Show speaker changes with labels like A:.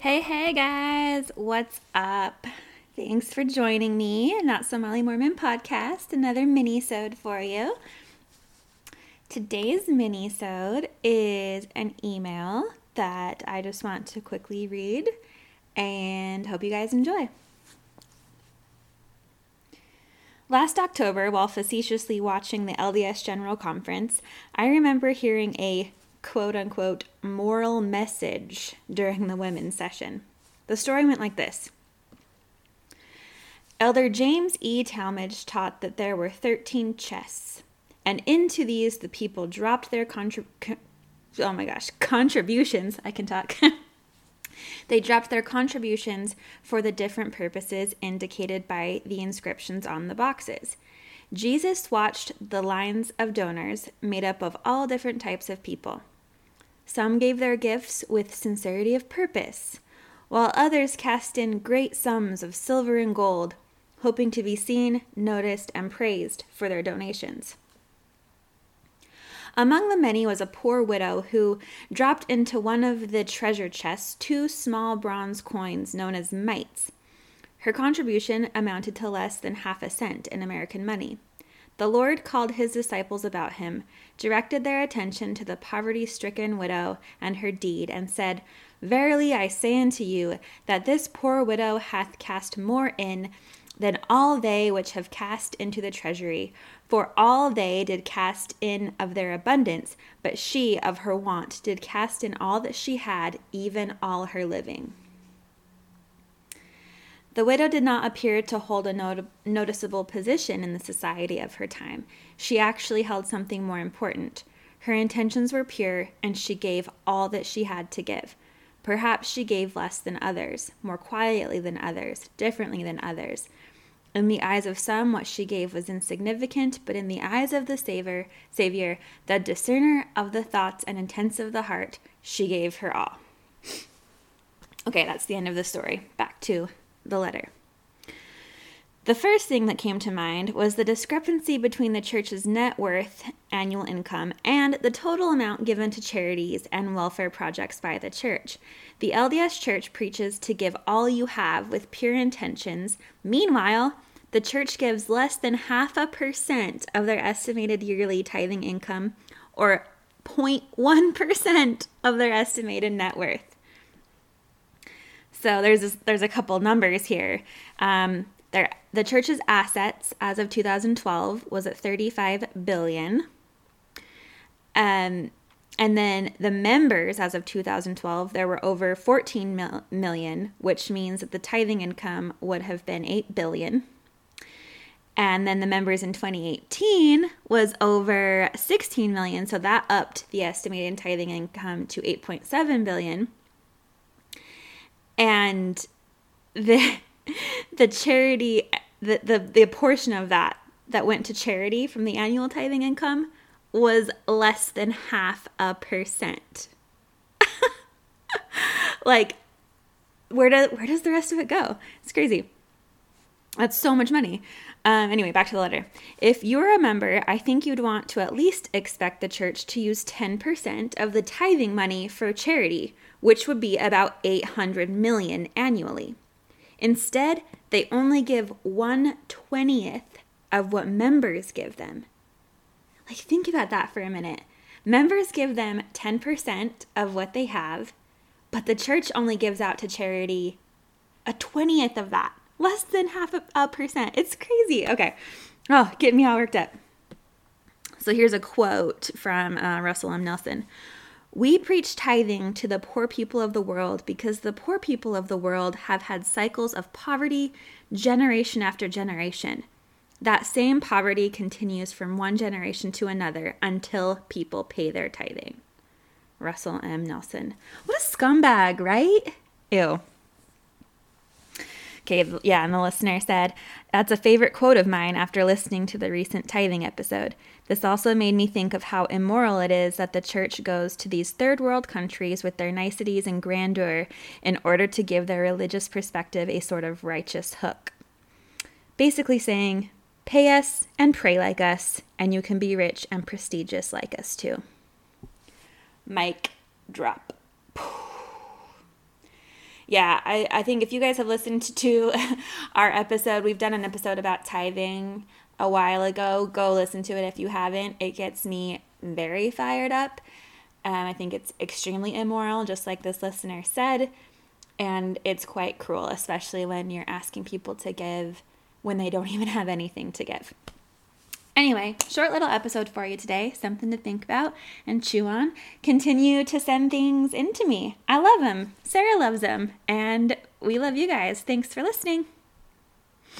A: Hey, hey guys, what's up? Thanks for joining me, Not So Molly Mormon podcast, another mini-sode for you. Today's mini-sode is an email that I just want to quickly read and hope you guys enjoy. Last October, while facetiously watching the LDS General Conference, I remember hearing a quote unquote moral message during the women's session. The story went like this Elder James E. Talmage taught that there were 13 chests, and into these the people dropped their contrib- oh my gosh, contributions. I can talk. they dropped their contributions for the different purposes indicated by the inscriptions on the boxes. Jesus watched the lines of donors made up of all different types of people. Some gave their gifts with sincerity of purpose, while others cast in great sums of silver and gold, hoping to be seen, noticed, and praised for their donations. Among the many was a poor widow who dropped into one of the treasure chests two small bronze coins known as mites. Her contribution amounted to less than half a cent in American money. The Lord called his disciples about him, directed their attention to the poverty stricken widow and her deed, and said, Verily I say unto you, that this poor widow hath cast more in than all they which have cast into the treasury. For all they did cast in of their abundance, but she of her want did cast in all that she had, even all her living. The widow did not appear to hold a not- noticeable position in the society of her time. She actually held something more important. Her intentions were pure, and she gave all that she had to give. Perhaps she gave less than others, more quietly than others, differently than others. In the eyes of some, what she gave was insignificant, but in the eyes of the Savior, Savior, the discerner of the thoughts and intents of the heart, she gave her all. Okay, that's the end of the story. Back to the letter. The first thing that came to mind was the discrepancy between the church's net worth, annual income, and the total amount given to charities and welfare projects by the church. The LDS Church preaches to give all you have with pure intentions. Meanwhile, the church gives less than half a percent of their estimated yearly tithing income, or 0.1% of their estimated net worth. So there's a, there's a couple numbers here. Um, there, the church's assets as of 2012 was at 35 billion. Um, and then the members as of 2012, there were over 14 mil- million, which means that the tithing income would have been 8 billion. And then the members in 2018 was over 16 million, so that upped the estimated tithing income to 8.7 billion and the the charity the, the the portion of that that went to charity from the annual tithing income was less than half a percent. like where does where does the rest of it go? It's crazy. That's so much money. Um, anyway, back to the letter. If you're a member, I think you'd want to at least expect the church to use 10% of the tithing money for charity, which would be about 800 million annually. Instead, they only give 1/20th of what members give them. Like think about that for a minute. Members give them 10% of what they have, but the church only gives out to charity a 20th of that. Less than half a, a percent. It's crazy. Okay. Oh, getting me all worked up. So here's a quote from uh, Russell M. Nelson. We preach tithing to the poor people of the world because the poor people of the world have had cycles of poverty generation after generation. That same poverty continues from one generation to another until people pay their tithing. Russell M. Nelson. What a scumbag, right? Ew. Okay, yeah, and the listener said, That's a favorite quote of mine after listening to the recent tithing episode. This also made me think of how immoral it is that the church goes to these third world countries with their niceties and grandeur in order to give their religious perspective a sort of righteous hook. Basically saying, Pay us and pray like us, and you can be rich and prestigious like us too. Mic drop. Yeah, I, I think if you guys have listened to our episode, we've done an episode about tithing a while ago. Go listen to it if you haven't. It gets me very fired up. Um, I think it's extremely immoral, just like this listener said. And it's quite cruel, especially when you're asking people to give when they don't even have anything to give. Anyway, short little episode for you today, something to think about and chew on. Continue to send things into me. I love them. Sarah loves them. And we love you guys. Thanks for listening.